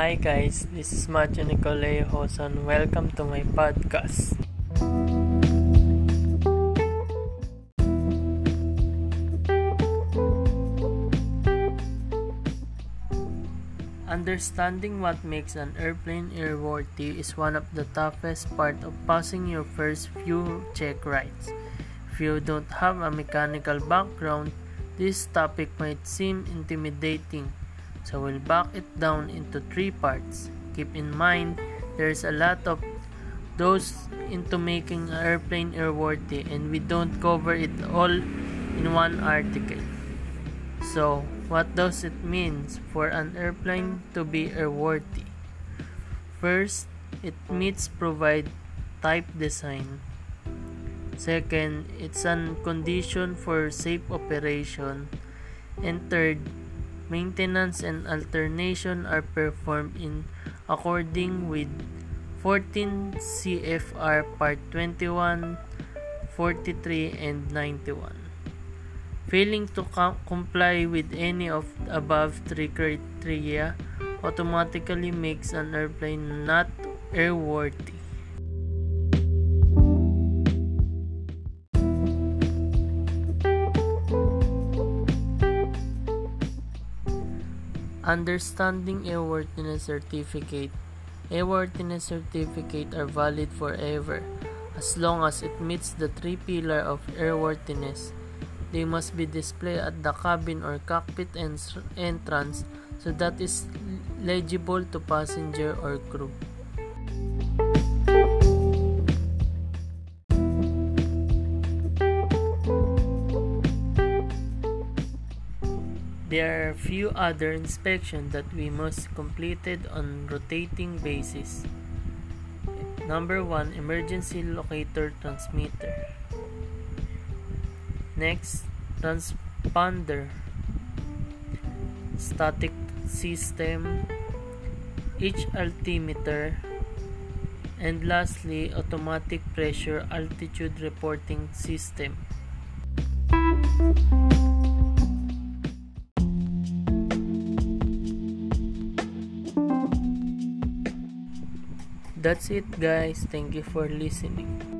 Hi guys, this is Macho Nicoleo Joson. Welcome to my podcast. Understanding what makes an airplane airworthy is one of the toughest part of passing your first few check rides. If you don't have a mechanical background, this topic might seem intimidating, so we'll back it down into three parts. Keep in mind, there's a lot of those into making an airplane airworthy and we don't cover it all in one article. So, what does it mean for an airplane to be airworthy? First, it meets provide type design. Second, it's an condition for safe operation. And third, maintenance and alternation are performed in according with 14 CFR Part 21, 43, and 91. Failing to com- comply with any of the above three criteria automatically makes an airplane not airworthy. Understanding airworthiness certificate Airworthiness certificate are valid forever as long as it meets the three pillar of airworthiness they must be displayed at the cabin or cockpit entrance so that is legible to passenger or crew. There are a few other inspections that we must completed on rotating basis. Number 1 emergency locator transmitter. Next, transponder, static system, each altimeter, and lastly, automatic pressure altitude reporting system. That's it, guys. Thank you for listening.